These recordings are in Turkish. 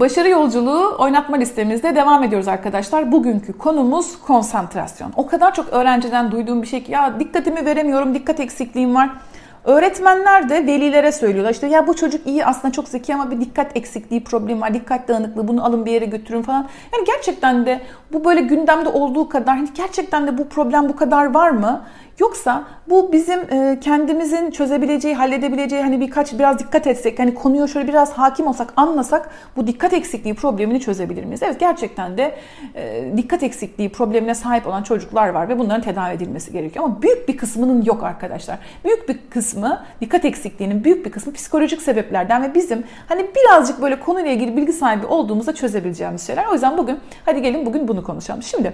Başarı yolculuğu oynatma listemizde devam ediyoruz arkadaşlar. Bugünkü konumuz konsantrasyon. O kadar çok öğrenciden duyduğum bir şey ki ya dikkatimi veremiyorum, dikkat eksikliğim var. Öğretmenler de velilere söylüyorlar işte ya bu çocuk iyi aslında çok zeki ama bir dikkat eksikliği problemi var, dikkat dağınıklığı bunu alın bir yere götürün falan. Yani gerçekten de bu böyle gündemde olduğu kadar hani gerçekten de bu problem bu kadar var mı? Yoksa bu bizim e, kendimizin çözebileceği, halledebileceği hani birkaç biraz dikkat etsek, hani konuya şöyle biraz hakim olsak, anlasak bu dikkat eksikliği problemini çözebilir miyiz? Evet gerçekten de e, dikkat eksikliği problemine sahip olan çocuklar var ve bunların tedavi edilmesi gerekiyor. Ama büyük bir kısmının yok arkadaşlar. Büyük bir kısmı, dikkat eksikliğinin büyük bir kısmı psikolojik sebeplerden ve bizim hani birazcık böyle konuyla ilgili bilgi sahibi olduğumuzda çözebileceğimiz şeyler. O yüzden bugün hadi gelin bugün bunu konuşalım. Şimdi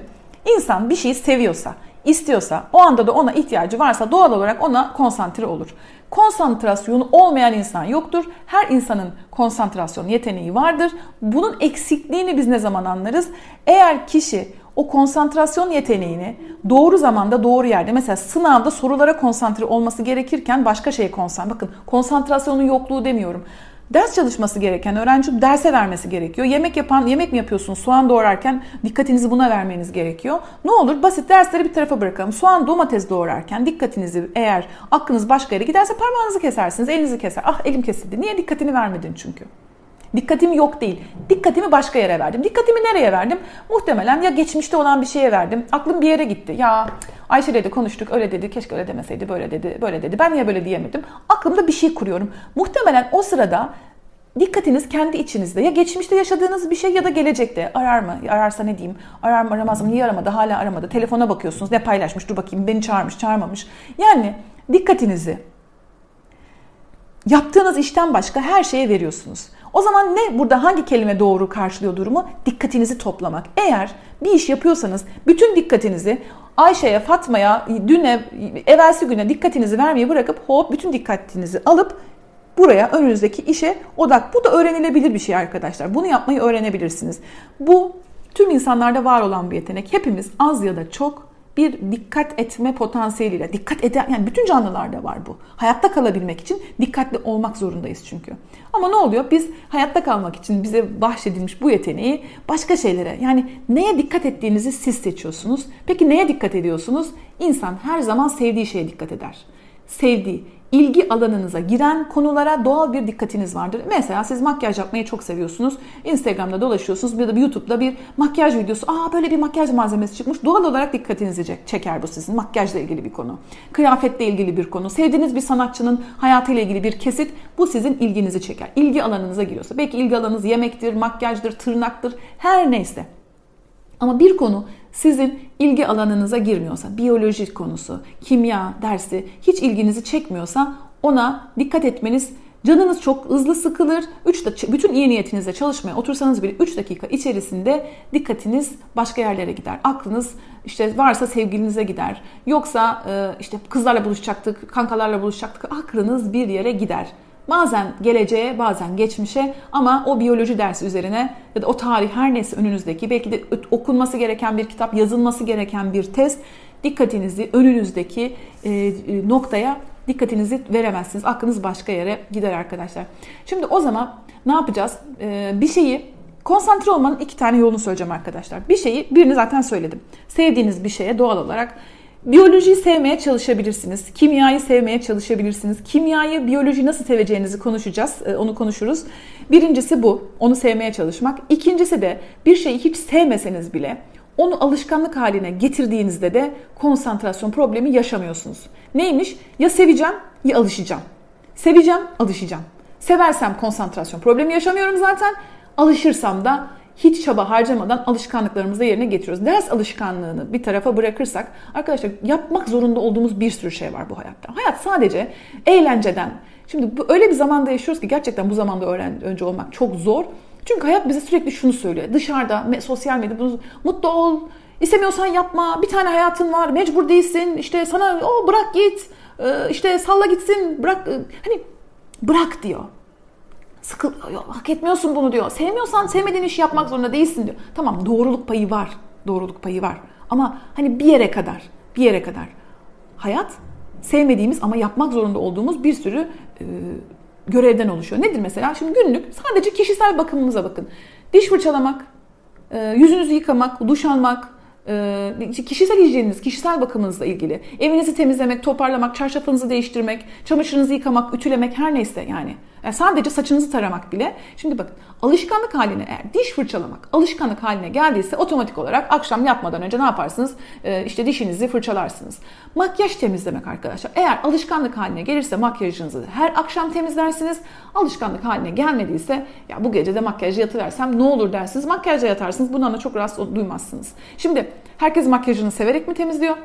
insan bir şeyi seviyorsa, istiyorsa, o anda da ona ihtiyacı varsa doğal olarak ona konsantre olur. Konsantrasyonu olmayan insan yoktur. Her insanın konsantrasyon yeteneği vardır. Bunun eksikliğini biz ne zaman anlarız? Eğer kişi o konsantrasyon yeteneğini doğru zamanda doğru yerde mesela sınavda sorulara konsantre olması gerekirken başka şeye konsantre. Bakın konsantrasyonun yokluğu demiyorum. Ders çalışması gereken öğrenci derse vermesi gerekiyor. Yemek yapan, yemek mi yapıyorsunuz? Soğan doğrarken dikkatinizi buna vermeniz gerekiyor. Ne olur basit dersleri bir tarafa bırakalım. Soğan domates doğrarken dikkatinizi eğer aklınız başka yere giderse parmağınızı kesersiniz, elinizi keser. Ah elim kesildi. Niye dikkatini vermedin çünkü? Dikkatim yok değil. Dikkatimi başka yere verdim. Dikkatimi nereye verdim? Muhtemelen ya geçmişte olan bir şeye verdim. Aklım bir yere gitti. Ya Ayşe dedi konuştuk öyle dedi keşke öyle demeseydi böyle dedi böyle dedi. Ben niye böyle diyemedim? Aklımda bir şey kuruyorum. Muhtemelen o sırada dikkatiniz kendi içinizde. Ya geçmişte yaşadığınız bir şey ya da gelecekte. Arar mı? Ararsa ne diyeyim? Arar mı aramaz mı? Niye aramadı? Hala aramadı. Telefona bakıyorsunuz. Ne paylaşmış? Dur bakayım beni çağırmış çağırmamış. Yani dikkatinizi yaptığınız işten başka her şeye veriyorsunuz. O zaman ne burada hangi kelime doğru karşılıyor durumu? Dikkatinizi toplamak. Eğer bir iş yapıyorsanız bütün dikkatinizi Ayşe'ye, Fatma'ya, düne, evvelsi güne dikkatinizi vermeyi bırakıp hop bütün dikkatinizi alıp buraya önünüzdeki işe odak. Bu da öğrenilebilir bir şey arkadaşlar. Bunu yapmayı öğrenebilirsiniz. Bu tüm insanlarda var olan bir yetenek. Hepimiz az ya da çok bir dikkat etme potansiyeliyle, dikkat eden, yani bütün canlılarda var bu. Hayatta kalabilmek için dikkatli olmak zorundayız çünkü. Ama ne oluyor? Biz hayatta kalmak için bize bahşedilmiş bu yeteneği başka şeylere, yani neye dikkat ettiğinizi siz seçiyorsunuz. Peki neye dikkat ediyorsunuz? İnsan her zaman sevdiği şeye dikkat eder. Sevdiği, ilgi alanınıza giren konulara doğal bir dikkatiniz vardır. Mesela siz makyaj yapmayı çok seviyorsunuz. Instagram'da dolaşıyorsunuz ya da YouTube'da bir makyaj videosu. Aa böyle bir makyaj malzemesi çıkmış. Doğal olarak dikkatinizi çeker bu sizin. Makyajla ilgili bir konu. Kıyafetle ilgili bir konu. Sevdiğiniz bir sanatçının hayatıyla ilgili bir kesit. Bu sizin ilginizi çeker. İlgi alanınıza giriyorsa. Belki ilgi alanınız yemektir, makyajdır, tırnaktır. Her neyse. Ama bir konu sizin ilgi alanınıza girmiyorsa, biyoloji konusu, kimya dersi hiç ilginizi çekmiyorsa ona dikkat etmeniz Canınız çok hızlı sıkılır. 3 bütün iyi niyetinizle çalışmaya otursanız bile 3 dakika içerisinde dikkatiniz başka yerlere gider. Aklınız işte varsa sevgilinize gider. Yoksa işte kızlarla buluşacaktık, kankalarla buluşacaktık. Aklınız bir yere gider. Bazen geleceğe, bazen geçmişe ama o biyoloji dersi üzerine ya da o tarih her neyse önünüzdeki belki de okunması gereken bir kitap, yazılması gereken bir test dikkatinizi önünüzdeki e, e, noktaya dikkatinizi veremezsiniz. Aklınız başka yere gider arkadaşlar. Şimdi o zaman ne yapacağız? E, bir şeyi konsantre olmanın iki tane yolunu söyleyeceğim arkadaşlar. Bir şeyi birini zaten söyledim. Sevdiğiniz bir şeye doğal olarak Biyolojiyi sevmeye çalışabilirsiniz. Kimyayı sevmeye çalışabilirsiniz. Kimyayı, biyolojiyi nasıl seveceğinizi konuşacağız. E, onu konuşuruz. Birincisi bu. Onu sevmeye çalışmak. İkincisi de bir şeyi hiç sevmeseniz bile onu alışkanlık haline getirdiğinizde de konsantrasyon problemi yaşamıyorsunuz. Neymiş? Ya seveceğim ya alışacağım. Seveceğim, alışacağım. Seversem konsantrasyon problemi yaşamıyorum zaten. Alışırsam da hiç çaba harcamadan alışkanlıklarımızı yerine getiriyoruz. Ders alışkanlığını bir tarafa bırakırsak arkadaşlar yapmak zorunda olduğumuz bir sürü şey var bu hayatta. Hayat sadece eğlenceden. Şimdi bu, öyle bir zamanda yaşıyoruz ki gerçekten bu zamanda öğren, önce olmak çok zor. Çünkü hayat bize sürekli şunu söylüyor. Dışarıda, sosyal medyada bunu, mutlu ol, istemiyorsan yapma, bir tane hayatın var, mecbur değilsin, işte sana o bırak git, işte salla gitsin, bırak, hani bırak diyor. Sıkıl, hak etmiyorsun bunu diyor. Sevmiyorsan sevmediğin işi yapmak zorunda değilsin diyor. Tamam doğruluk payı var. Doğruluk payı var. Ama hani bir yere kadar, bir yere kadar. Hayat sevmediğimiz ama yapmak zorunda olduğumuz bir sürü e, görevden oluşuyor. Nedir mesela? Şimdi günlük sadece kişisel bakımımıza bakın. diş fırçalamak, e, yüzünüzü yıkamak, duş almak, kişisel hijyeniniz, kişisel bakımınızla ilgili. Evinizi temizlemek, toparlamak, çarşafınızı değiştirmek, çamaşırınızı yıkamak, ütülemek her neyse yani. Yani sadece saçınızı taramak bile. Şimdi bakın alışkanlık haline eğer diş fırçalamak alışkanlık haline geldiyse otomatik olarak akşam yatmadan önce ne yaparsınız? Ee, işte dişinizi fırçalarsınız. Makyaj temizlemek arkadaşlar. Eğer alışkanlık haline gelirse makyajınızı her akşam temizlersiniz. Alışkanlık haline gelmediyse ya bu gece de makyajı yatıversem ne olur dersiniz. Makyajla yatarsınız. Bundan da çok rahatsız duymazsınız. Şimdi herkes makyajını severek mi temizliyor?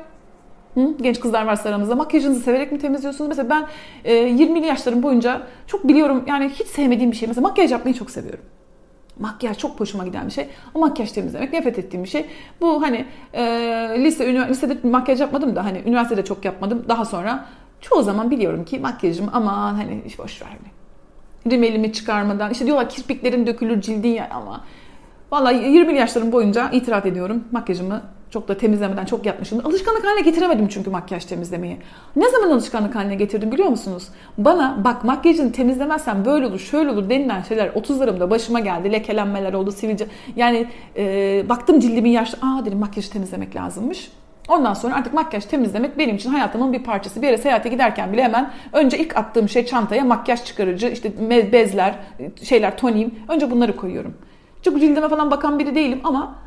Hı? Genç kızlar varsa aramızda makyajınızı severek mi temizliyorsunuz? Mesela ben e, 20'li yaşlarım boyunca çok biliyorum yani hiç sevmediğim bir şey. Mesela makyaj yapmayı çok seviyorum. Makyaj çok hoşuma giden bir şey. O makyaj temizlemek nefret ettiğim bir şey. Bu hani e, lise, lisede makyaj yapmadım da hani üniversitede çok yapmadım. Daha sonra çoğu zaman biliyorum ki makyajım aman hani hiç boş ver. Hani. Rimelimi çıkarmadan işte diyorlar kirpiklerin dökülür cildin ya ama Vallahi 20 yaşlarım boyunca itiraf ediyorum makyajımı çok da temizlemeden çok yapmışım. Alışkanlık haline getiremedim çünkü makyaj temizlemeyi. Ne zaman alışkanlık haline getirdim biliyor musunuz? Bana bak makyajını temizlemezsen böyle olur şöyle olur denilen şeyler 30'larımda başıma geldi. Lekelenmeler oldu sivilce. Yani e, baktım cildimin yaşlı. Aa dedim makyajı temizlemek lazımmış. Ondan sonra artık makyaj temizlemek benim için hayatımın bir parçası. Bir yere seyahate giderken bile hemen önce ilk attığım şey çantaya makyaj çıkarıcı, işte bezler, şeyler, tonim. Önce bunları koyuyorum. Çok cildime falan bakan biri değilim ama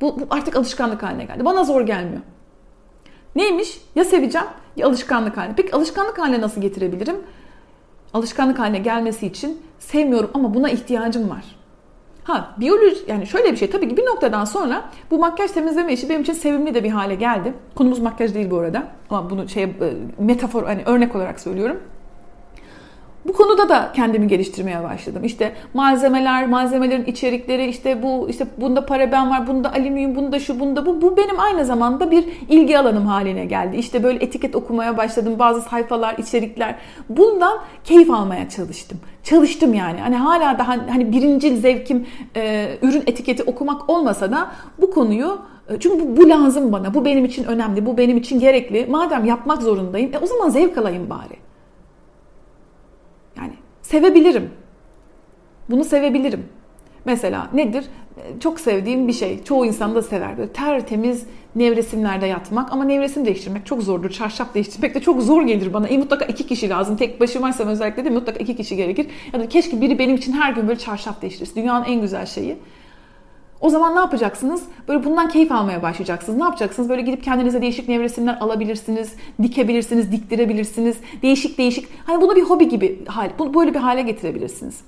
bu, bu artık alışkanlık haline geldi. Bana zor gelmiyor. Neymiş? Ya seveceğim ya alışkanlık haline. Peki alışkanlık haline nasıl getirebilirim? Alışkanlık haline gelmesi için sevmiyorum ama buna ihtiyacım var. Ha biyoloji yani şöyle bir şey tabii ki bir noktadan sonra bu makyaj temizleme işi benim için sevimli de bir hale geldi. Konumuz makyaj değil bu arada ama bunu şey metafor hani örnek olarak söylüyorum. Bu konuda da kendimi geliştirmeye başladım. İşte malzemeler, malzemelerin içerikleri, işte bu işte bunda paraben var, bunda alüminyum, bunda şu, bunda bu. Bu benim aynı zamanda bir ilgi alanım haline geldi. İşte böyle etiket okumaya başladım. Bazı sayfalar, içerikler. Bundan keyif almaya çalıştım. Çalıştım yani. Hani hala daha hani birinci zevkim e, ürün etiketi okumak olmasa da bu konuyu e, çünkü bu, bu lazım bana. Bu benim için önemli. Bu benim için gerekli. Madem yapmak zorundayım, e, o zaman zevk alayım bari. Yani sevebilirim. Bunu sevebilirim. Mesela nedir? Çok sevdiğim bir şey. Çoğu insan da sever. Böyle tertemiz nevresimlerde yatmak ama nevresim değiştirmek çok zordur. Çarşaf değiştirmek de çok zor gelir bana. E, mutlaka iki kişi lazım. Tek başımaysam özellikle de mutlaka iki kişi gerekir. Ya da keşke biri benim için her gün böyle çarşaf değiştirse. Dünyanın en güzel şeyi. O zaman ne yapacaksınız? Böyle bundan keyif almaya başlayacaksınız. Ne yapacaksınız? Böyle gidip kendinize değişik nevresimler alabilirsiniz, dikebilirsiniz, diktirebilirsiniz. Değişik değişik. Hani bunu bir hobi gibi hal, bunu böyle bir hale getirebilirsiniz.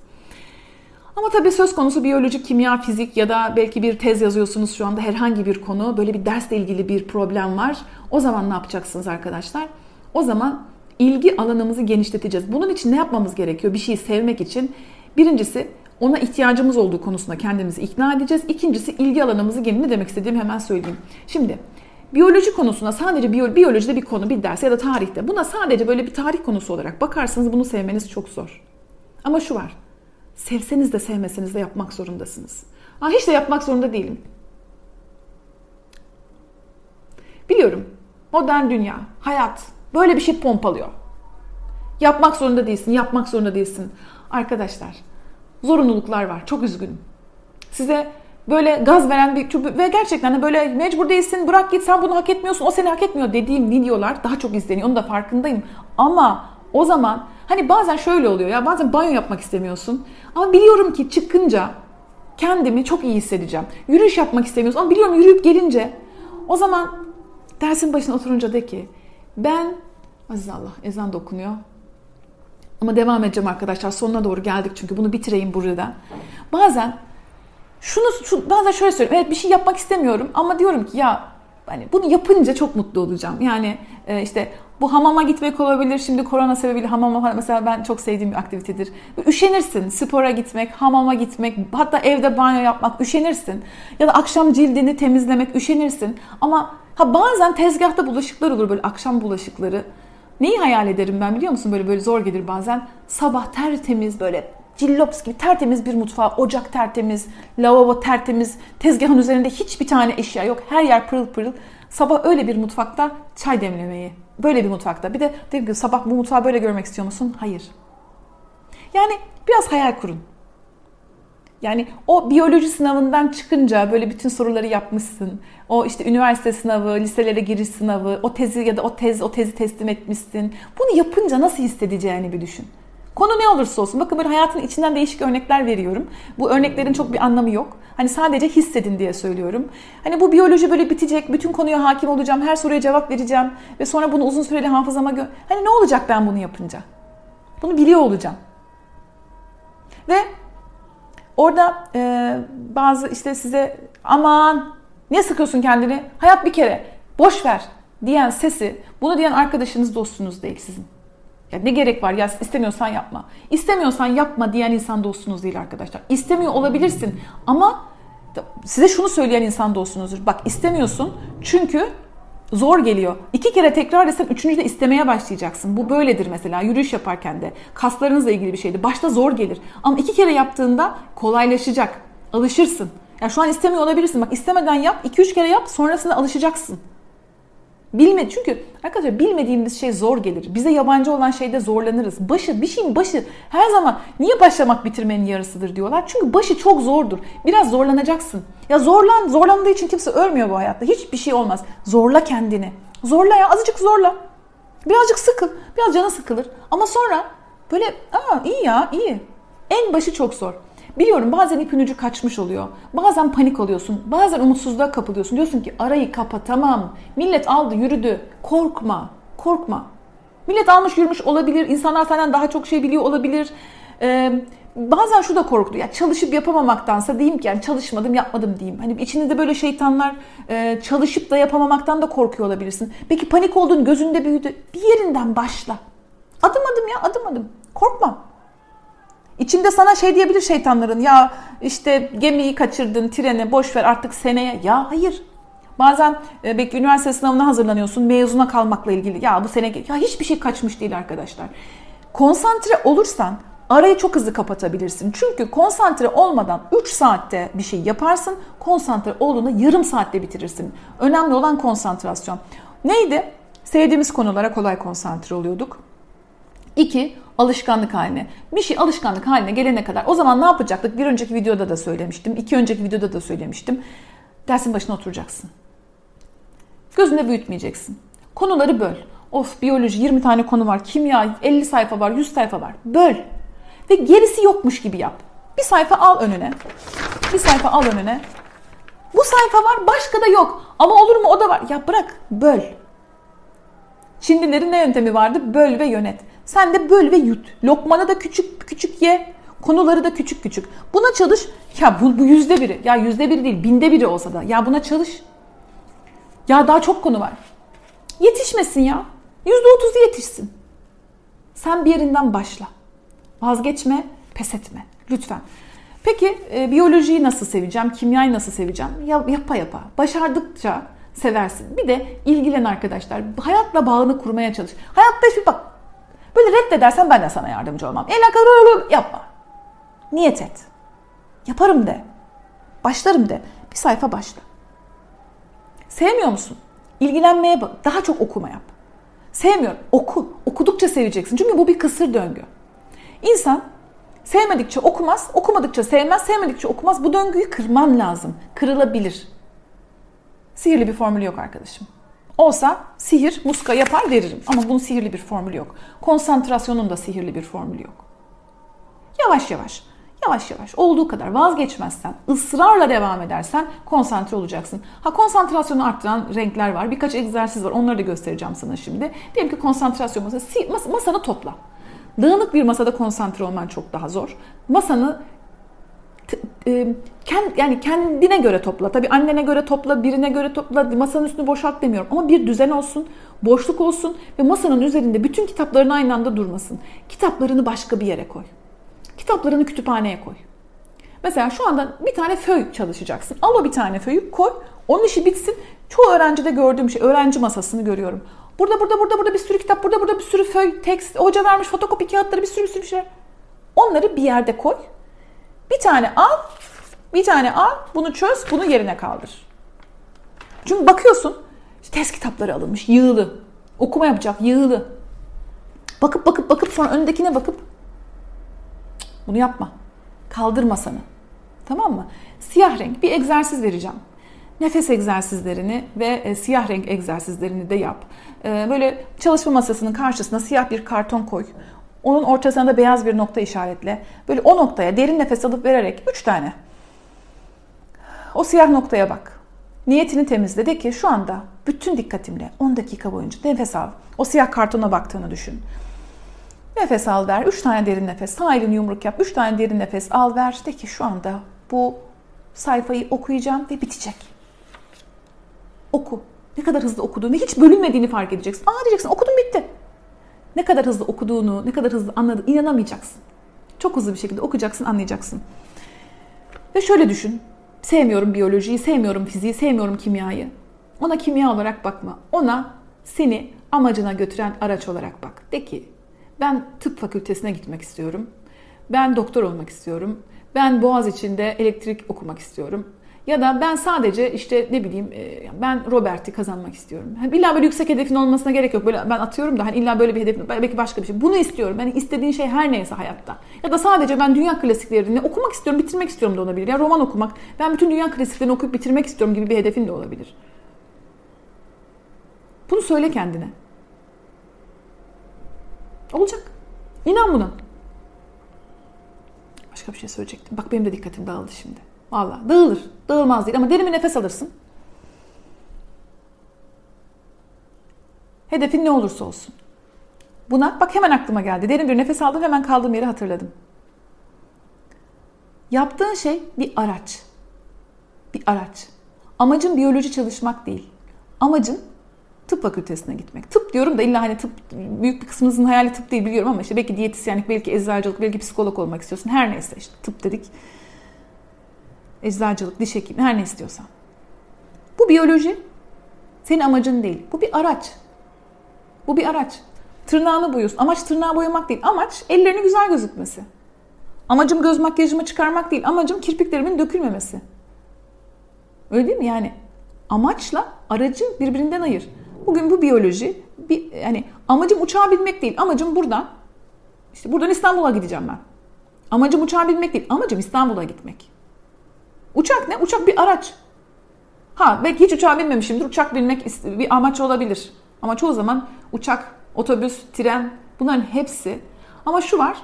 Ama tabii söz konusu biyoloji, kimya, fizik ya da belki bir tez yazıyorsunuz şu anda herhangi bir konu, böyle bir dersle ilgili bir problem var. O zaman ne yapacaksınız arkadaşlar? O zaman ilgi alanımızı genişleteceğiz. Bunun için ne yapmamız gerekiyor? Bir şeyi sevmek için birincisi ona ihtiyacımız olduğu konusunda kendimizi ikna edeceğiz. İkincisi ilgi alanımızı gelin ne demek istediğimi hemen söyleyeyim. Şimdi biyoloji konusuna sadece biyo, biyolojide bir konu bir ders ya da tarihte buna sadece böyle bir tarih konusu olarak bakarsanız bunu sevmeniz çok zor. Ama şu var. Sevseniz de sevmeseniz de yapmak zorundasınız. Aa, hiç de yapmak zorunda değilim. Biliyorum. Modern dünya, hayat böyle bir şey pompalıyor. Yapmak zorunda değilsin, yapmak zorunda değilsin. Arkadaşlar zorunluluklar var. Çok üzgünüm. Size böyle gaz veren bir ve gerçekten de böyle mecbur değilsin bırak git sen bunu hak etmiyorsun o seni hak etmiyor dediğim videolar daha çok izleniyor. Onu da farkındayım. Ama o zaman hani bazen şöyle oluyor ya bazen banyo yapmak istemiyorsun. Ama biliyorum ki çıkınca kendimi çok iyi hissedeceğim. Yürüyüş yapmak istemiyorsun ama biliyorum yürüyüp gelince o zaman dersin başına oturunca de ki ben Aziz Allah ezan da okunuyor. Ama devam edeceğim arkadaşlar. Sonuna doğru geldik çünkü bunu bitireyim burada. Bazen şunu şu, bazen şöyle söylüyorum. Evet bir şey yapmak istemiyorum ama diyorum ki ya hani bunu yapınca çok mutlu olacağım. Yani e, işte bu hamama gitmek olabilir. Şimdi korona sebebiyle hamama mesela ben çok sevdiğim bir aktivitedir. Üşenirsin spora gitmek, hamama gitmek, hatta evde banyo yapmak üşenirsin. Ya da akşam cildini temizlemek üşenirsin. Ama ha bazen tezgahta bulaşıklar olur böyle akşam bulaşıkları. Neyi hayal ederim ben biliyor musun? Böyle böyle zor gelir bazen. Sabah tertemiz böyle cillops gibi tertemiz bir mutfağı, ocak tertemiz, lavabo tertemiz, tezgahın üzerinde hiçbir tane eşya yok. Her yer pırıl pırıl. Sabah öyle bir mutfakta çay demlemeyi. Böyle bir mutfakta. Bir de dedim ki sabah bu mutfağı böyle görmek istiyor musun? Hayır. Yani biraz hayal kurun. Yani o biyoloji sınavından çıkınca böyle bütün soruları yapmışsın. O işte üniversite sınavı, liselere giriş sınavı, o tezi ya da o tez, o tezi teslim etmişsin. Bunu yapınca nasıl hissedeceğini bir düşün. Konu ne olursa olsun. Bakın böyle hayatın içinden değişik örnekler veriyorum. Bu örneklerin çok bir anlamı yok. Hani sadece hissedin diye söylüyorum. Hani bu biyoloji böyle bitecek. Bütün konuya hakim olacağım. Her soruya cevap vereceğim. Ve sonra bunu uzun süreli hafızama gö... Hani ne olacak ben bunu yapınca? Bunu biliyor olacağım. Ve orada e, bazı işte size aman niye sıkıyorsun kendini? Hayat bir kere. Boş ver diyen sesi bunu diyen arkadaşınız dostunuz değil sizin. Ya ne gerek var ya istemiyorsan yapma. İstemiyorsan yapma diyen insan dostunuz değil arkadaşlar. İstemiyor olabilirsin ama size şunu söyleyen insan dostunuzdur. Bak istemiyorsun çünkü zor geliyor. İki kere tekrar etsen üçüncüde istemeye başlayacaksın. Bu böyledir mesela yürüyüş yaparken de. Kaslarınızla ilgili bir şeydi. Başta zor gelir. Ama iki kere yaptığında kolaylaşacak. Alışırsın. Ya şu an istemiyor olabilirsin. Bak istemeden yap. iki üç kere yap. Sonrasında alışacaksın. Bilme çünkü arkadaşlar bilmediğimiz şey zor gelir. Bize yabancı olan şeyde zorlanırız. Başı bir şeyin başı her zaman niye başlamak bitirmenin yarısıdır diyorlar. Çünkü başı çok zordur. Biraz zorlanacaksın. Ya zorlan zorlandığı için kimse ölmüyor bu hayatta. Hiçbir şey olmaz. Zorla kendini. Zorla ya azıcık zorla. Birazcık sıkıl. Biraz canı sıkılır. Ama sonra böyle aa iyi ya iyi. En başı çok zor. Biliyorum bazen ipin ucu kaçmış oluyor. Bazen panik oluyorsun. Bazen umutsuzluğa kapılıyorsun. Diyorsun ki arayı kapatamam. Millet aldı yürüdü. Korkma. Korkma. Millet almış yürümüş olabilir. İnsanlar senden daha çok şey biliyor olabilir. Ee, bazen şu da korktu. Ya çalışıp yapamamaktansa diyeyim ki yani çalışmadım yapmadım diyeyim. Hani içinizde böyle şeytanlar e, çalışıp da yapamamaktan da korkuyor olabilirsin. Peki panik olduğun gözünde büyüdü. Bir yerinden başla. Adım adım ya adım adım. Korkma. İçinde sana şey diyebilir şeytanların ya işte gemiyi kaçırdın, treni boş ver artık seneye. Ya hayır. Bazen e, belki üniversite sınavına hazırlanıyorsun mezuna kalmakla ilgili. Ya bu sene ya hiçbir şey kaçmış değil arkadaşlar. Konsantre olursan arayı çok hızlı kapatabilirsin. Çünkü konsantre olmadan 3 saatte bir şey yaparsın. Konsantre olduğunda yarım saatte bitirirsin. Önemli olan konsantrasyon. Neydi? Sevdiğimiz konulara kolay konsantre oluyorduk. İki, alışkanlık haline. Bir şey alışkanlık haline gelene kadar o zaman ne yapacaktık? Bir önceki videoda da söylemiştim. iki önceki videoda da söylemiştim. Dersin başına oturacaksın. Gözünde büyütmeyeceksin. Konuları böl. Of biyoloji 20 tane konu var. Kimya 50 sayfa var, 100 sayfa var. Böl. Ve gerisi yokmuş gibi yap. Bir sayfa al önüne. Bir sayfa al önüne. Bu sayfa var başka da yok. Ama olur mu o da var. Ya bırak böl. Çinlilerin ne yöntemi vardı? Böl ve yönet. Sen de böl ve yut. Lokmanı da küçük küçük ye. Konuları da küçük küçük. Buna çalış. Ya bu, bu yüzde biri. Ya yüzde biri değil binde biri olsa da. Ya buna çalış. Ya daha çok konu var. Yetişmesin ya. Yüzde otuzu yetişsin. Sen bir yerinden başla. Vazgeçme, pes etme. Lütfen. Peki e, biyolojiyi nasıl seveceğim, kimyayı nasıl seveceğim? Ya, yapa yapa. Başardıkça seversin. Bir de ilgilen arkadaşlar. Hayatla bağını kurmaya çalış. Hayatta hiçbir bak Böyle reddedersen ben de sana yardımcı olmam. El kadar yapma. Niyet et. Yaparım de. Başlarım de. Bir sayfa başla. Sevmiyor musun? İlgilenmeye bak. Daha çok okuma yap. Sevmiyorum. Oku. Okudukça seveceksin. Çünkü bu bir kısır döngü. İnsan sevmedikçe okumaz, okumadıkça sevmez, sevmedikçe okumaz. Bu döngüyü kırman lazım. Kırılabilir. Sihirli bir formülü yok arkadaşım. Olsa sihir muska yapar veririm. Ama bunun sihirli bir formülü yok. Konsantrasyonun da sihirli bir formülü yok. Yavaş yavaş, yavaş yavaş olduğu kadar vazgeçmezsen, ısrarla devam edersen konsantre olacaksın. Ha konsantrasyonu arttıran renkler var. Birkaç egzersiz var. Onları da göstereceğim sana şimdi. Diyelim ki konsantrasyon masası, masanı topla. Dağınık bir masada konsantre olman çok daha zor. Masanı e, kend, yani kendine göre topla. Tabii annene göre topla, birine göre topla. Masanın üstünü boşalt demiyorum. Ama bir düzen olsun, boşluk olsun ve masanın üzerinde bütün kitapların aynı anda durmasın. Kitaplarını başka bir yere koy. Kitaplarını kütüphaneye koy. Mesela şu anda bir tane föy çalışacaksın. Al o bir tane föyü koy. Onun işi bitsin. Çoğu öğrencide gördüğüm şey, öğrenci masasını görüyorum. Burada, burada, burada, burada bir sürü kitap, burada, burada bir sürü föy, tekst, hoca vermiş fotokopi kağıtları, bir sürü bir sürü şey. Onları bir yerde koy. Bir tane al, bir tane al, bunu çöz, bunu yerine kaldır. Çünkü bakıyorsun, test kitapları alınmış, yığılı. Okuma yapacak, yığılı. Bakıp bakıp bakıp sonra önündekine bakıp bunu yapma. Kaldır masanı. Tamam mı? Siyah renk bir egzersiz vereceğim. Nefes egzersizlerini ve e, siyah renk egzersizlerini de yap. E, böyle çalışma masasının karşısına siyah bir karton koy. Onun ortasına da beyaz bir nokta işaretle. Böyle o noktaya derin nefes alıp vererek 3 tane. O siyah noktaya bak. Niyetini temizle de ki şu anda bütün dikkatimle 10 dakika boyunca nefes al. O siyah kartona baktığını düşün. Nefes al ver. 3 tane derin nefes. Sağ elini yumruk yap. 3 tane derin nefes al ver. De ki şu anda bu sayfayı okuyacağım ve bitecek. Oku. Ne kadar hızlı okuduğunu, hiç bölünmediğini fark edeceksin. Aa diyeceksin okudum bitti. Ne kadar hızlı okuduğunu, ne kadar hızlı anladığını inanamayacaksın. Çok hızlı bir şekilde okuyacaksın, anlayacaksın. Ve şöyle düşün. Sevmiyorum biyolojiyi, sevmiyorum fiziği, sevmiyorum kimyayı. Ona kimya olarak bakma. Ona seni amacına götüren araç olarak bak. De ki ben tıp fakültesine gitmek istiyorum. Ben doktor olmak istiyorum. Ben Boğaz içinde elektrik okumak istiyorum. Ya da ben sadece işte ne bileyim e, ben Robert'i kazanmak istiyorum. Yani illa böyle yüksek hedefin olmasına gerek yok. Böyle ben atıyorum da hani illa böyle bir hedef belki başka bir şey. Bunu istiyorum. Yani istediğin şey her neyse hayatta. Ya da sadece ben dünya klasiklerini okumak istiyorum, bitirmek istiyorum da olabilir. Ya roman okumak, ben bütün dünya klasiklerini okuyup bitirmek istiyorum gibi bir hedefin de olabilir. Bunu söyle kendine. Olacak. İnan buna. Başka bir şey söyleyecektim. Bak benim de dikkatim dağıldı şimdi. Valla dağılır. Dağılmaz değil ama derin bir nefes alırsın. Hedefin ne olursa olsun. Buna bak hemen aklıma geldi. Derin bir nefes aldım hemen kaldığım yeri hatırladım. Yaptığın şey bir araç. Bir araç. Amacın biyoloji çalışmak değil. Amacın tıp fakültesine gitmek. Tıp diyorum da illa hani tıp büyük bir kısmınızın hayali tıp değil biliyorum ama işte belki diyetisyenlik, belki eczacılık, belki psikolog olmak istiyorsun. Her neyse işte tıp dedik. Eczacılık, diş hekimi her ne istiyorsan. Bu biyoloji senin amacın değil. Bu bir araç. Bu bir araç. Tırnağını boyuyorsun. Amaç tırnağı boyamak değil. Amaç ellerini güzel gözükmesi. Amacım göz makyajımı çıkarmak değil. Amacım kirpiklerimin dökülmemesi. Öyle değil mi? Yani amaçla aracı birbirinden ayır. Bugün bu biyoloji bir yani amacım uçağa binmek değil. Amacım buradan işte buradan İstanbul'a gideceğim ben. Amacım uçağa binmek değil. Amacım İstanbul'a gitmek. Uçak ne? Uçak bir araç. Ha belki hiç uçağa binmemişimdir. Uçak binmek bir amaç olabilir. Ama çoğu zaman uçak, otobüs, tren bunların hepsi. Ama şu var.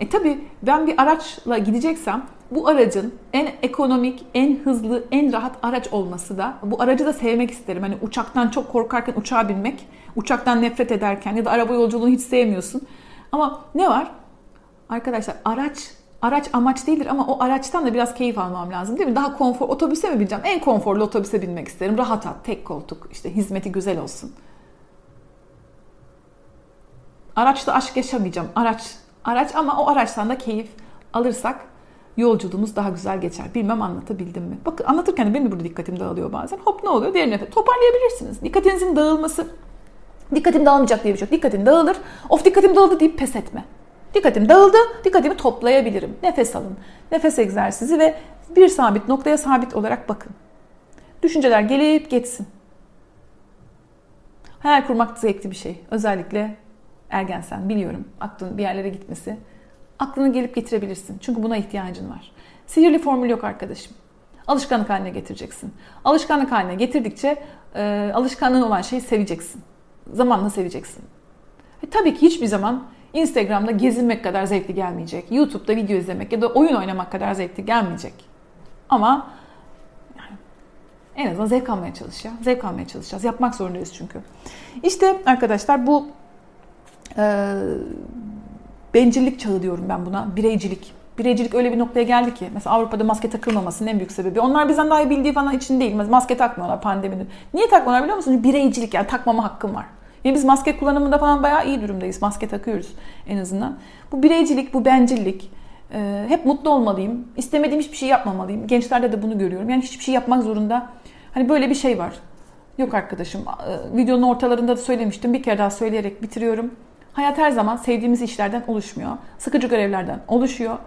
E tabi ben bir araçla gideceksem bu aracın en ekonomik, en hızlı, en rahat araç olması da bu aracı da sevmek isterim. Hani uçaktan çok korkarken uçağa binmek, uçaktan nefret ederken ya da araba yolculuğunu hiç sevmiyorsun. Ama ne var? Arkadaşlar araç araç amaç değildir ama o araçtan da biraz keyif almam lazım değil mi? Daha konfor, otobüse mi bineceğim? En konforlu otobüse binmek isterim. Rahat at, tek koltuk, işte hizmeti güzel olsun. Araçta aşk yaşamayacağım. Araç, araç ama o araçtan da keyif alırsak yolculuğumuz daha güzel geçer. Bilmem anlatabildim mi? Bakın anlatırken de benim burada dikkatim dağılıyor bazen. Hop ne oluyor? Diğer nefes. Toparlayabilirsiniz. Dikkatinizin dağılması Dikkatim dağılmayacak diye bir şey yok. Dikkatin dağılır. Of dikkatim dağıldı deyip pes etme. Dikkatim dağıldı, dikkatimi toplayabilirim. Nefes alın. Nefes egzersizi ve bir sabit noktaya sabit olarak bakın. Düşünceler gelip geçsin. Hayal kurmak zevkli bir şey. Özellikle ergensen biliyorum. Aklın bir yerlere gitmesi. Aklını gelip getirebilirsin. Çünkü buna ihtiyacın var. Sihirli formül yok arkadaşım. Alışkanlık haline getireceksin. Alışkanlık haline getirdikçe e, alışkanlığın olan şeyi seveceksin. Zamanla seveceksin. E, tabii ki hiçbir zaman Instagram'da gezinmek kadar zevkli gelmeyecek. YouTube'da video izlemek ya da oyun oynamak kadar zevkli gelmeyecek. Ama en azından zevk almaya çalışacağız. Zevk almaya çalışacağız. Yapmak zorundayız çünkü. İşte arkadaşlar bu e, bencillik çağı diyorum ben buna. Bireycilik. Bireycilik öyle bir noktaya geldi ki. Mesela Avrupa'da maske takılmamasının en büyük sebebi. Onlar bizden daha iyi bildiği falan için değil. Maske takmıyorlar pandeminin. Niye takmıyorlar biliyor musunuz? Bireycilik yani takmama hakkım var. Yani biz maske kullanımında falan bayağı iyi durumdayız. Maske takıyoruz en azından. Bu bireycilik, bu bencillik. E, hep mutlu olmalıyım. İstemediğim hiçbir şey yapmamalıyım. Gençlerde de bunu görüyorum. Yani hiçbir şey yapmak zorunda. Hani böyle bir şey var. Yok arkadaşım. E, videonun ortalarında da söylemiştim. Bir kere daha söyleyerek bitiriyorum. Hayat her zaman sevdiğimiz işlerden oluşmuyor. Sıkıcı görevlerden oluşuyor.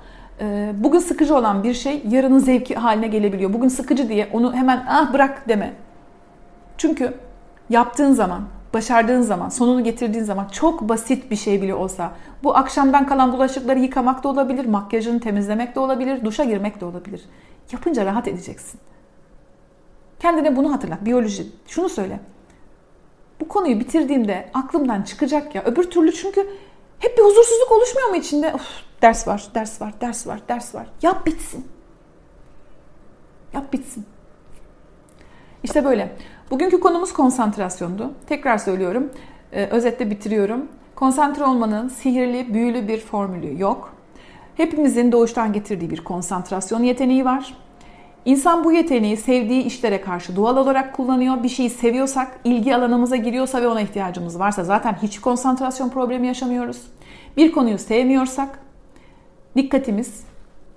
E, bugün sıkıcı olan bir şey yarının zevki haline gelebiliyor. Bugün sıkıcı diye onu hemen ah bırak deme. Çünkü yaptığın zaman başardığın zaman, sonunu getirdiğin zaman çok basit bir şey bile olsa bu akşamdan kalan bulaşıkları yıkamak da olabilir, makyajını temizlemek de olabilir, duşa girmek de olabilir. Yapınca rahat edeceksin. Kendine bunu hatırlat. Biyoloji. Şunu söyle. Bu konuyu bitirdiğimde aklımdan çıkacak ya. Öbür türlü çünkü hep bir huzursuzluk oluşmuyor mu içinde? Of, ders var, ders var, ders var, ders var. Yap bitsin. Yap bitsin. İşte böyle. Bugünkü konumuz konsantrasyondu. Tekrar söylüyorum. Ee, özetle bitiriyorum. Konsantre olmanın sihirli, büyülü bir formülü yok. Hepimizin doğuştan getirdiği bir konsantrasyon yeteneği var. İnsan bu yeteneği sevdiği işlere karşı doğal olarak kullanıyor. Bir şeyi seviyorsak, ilgi alanımıza giriyorsa ve ona ihtiyacımız varsa zaten hiç konsantrasyon problemi yaşamıyoruz. Bir konuyu sevmiyorsak dikkatimiz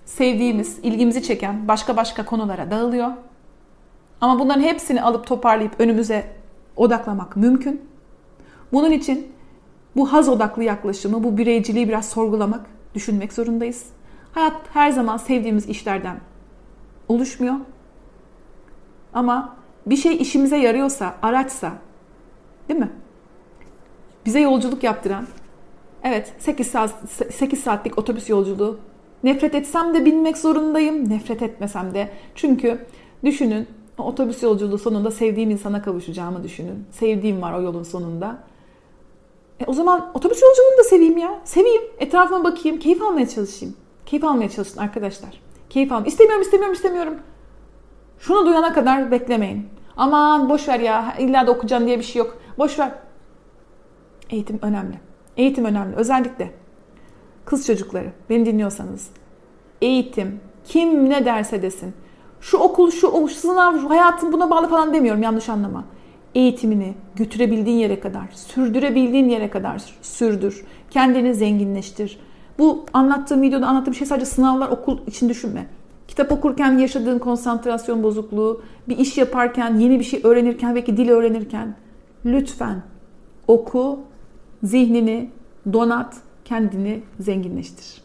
sevdiğimiz, ilgimizi çeken başka başka konulara dağılıyor. Ama bunların hepsini alıp toparlayıp önümüze odaklamak mümkün. Bunun için bu haz odaklı yaklaşımı, bu bireyciliği biraz sorgulamak, düşünmek zorundayız. Hayat her zaman sevdiğimiz işlerden oluşmuyor. Ama bir şey işimize yarıyorsa, araçsa, değil mi? Bize yolculuk yaptıran, evet 8 saat 8 saatlik otobüs yolculuğu. Nefret etsem de binmek zorundayım, nefret etmesem de. Çünkü düşünün otobüs yolculuğu sonunda sevdiğim insana kavuşacağımı düşünün. Sevdiğim var o yolun sonunda. E o zaman otobüs yolculuğunu da seveyim ya. Seveyim. Etrafıma bakayım. Keyif almaya çalışayım. Keyif almaya çalışın arkadaşlar. Keyif almam. İstemiyorum, istemiyorum, istemiyorum. Şunu duyana kadar beklemeyin. Aman boş ver ya. İlla da okuyacağım diye bir şey yok. Boş ver. Eğitim önemli. Eğitim önemli. Özellikle kız çocukları beni dinliyorsanız eğitim kim ne derse desin. Şu okul, şu o sınav, şu hayatın buna bağlı falan demiyorum yanlış anlama. Eğitimini götürebildiğin yere kadar, sürdürebildiğin yere kadar sürdür. Kendini zenginleştir. Bu anlattığım videoda anlattığım şey sadece sınavlar, okul için düşünme. Kitap okurken yaşadığın konsantrasyon bozukluğu, bir iş yaparken, yeni bir şey öğrenirken, belki dil öğrenirken lütfen oku, zihnini donat, kendini zenginleştir.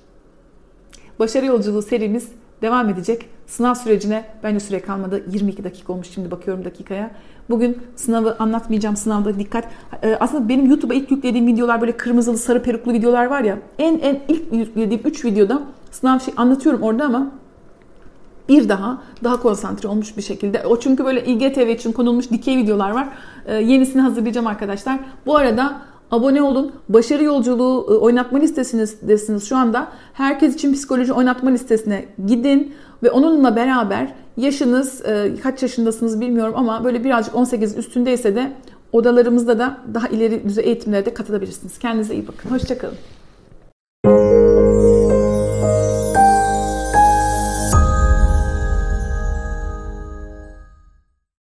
Başarı yolculuğu serimiz devam edecek. Sınav sürecine bence süre kalmadı. 22 dakika olmuş şimdi bakıyorum dakikaya. Bugün sınavı anlatmayacağım. Sınavda dikkat. Ee, aslında benim YouTube'a ilk yüklediğim videolar böyle kırmızılı sarı peruklu videolar var ya. En en ilk yüklediğim 3 videoda sınav şey anlatıyorum orada ama bir daha daha konsantre olmuş bir şekilde. O çünkü böyle İGTV için konulmuş dikey videolar var. Ee, yenisini hazırlayacağım arkadaşlar. Bu arada Abone olun. Başarı yolculuğu e, oynatma listesiniz şu anda. Herkes için psikoloji oynatma listesine gidin ve onunla beraber yaşınız e, kaç yaşındasınız bilmiyorum ama böyle birazcık 18 üstündeyse de odalarımızda da daha ileri düzey eğitimlere de katılabilirsiniz. Kendinize iyi bakın. Hoşçakalın.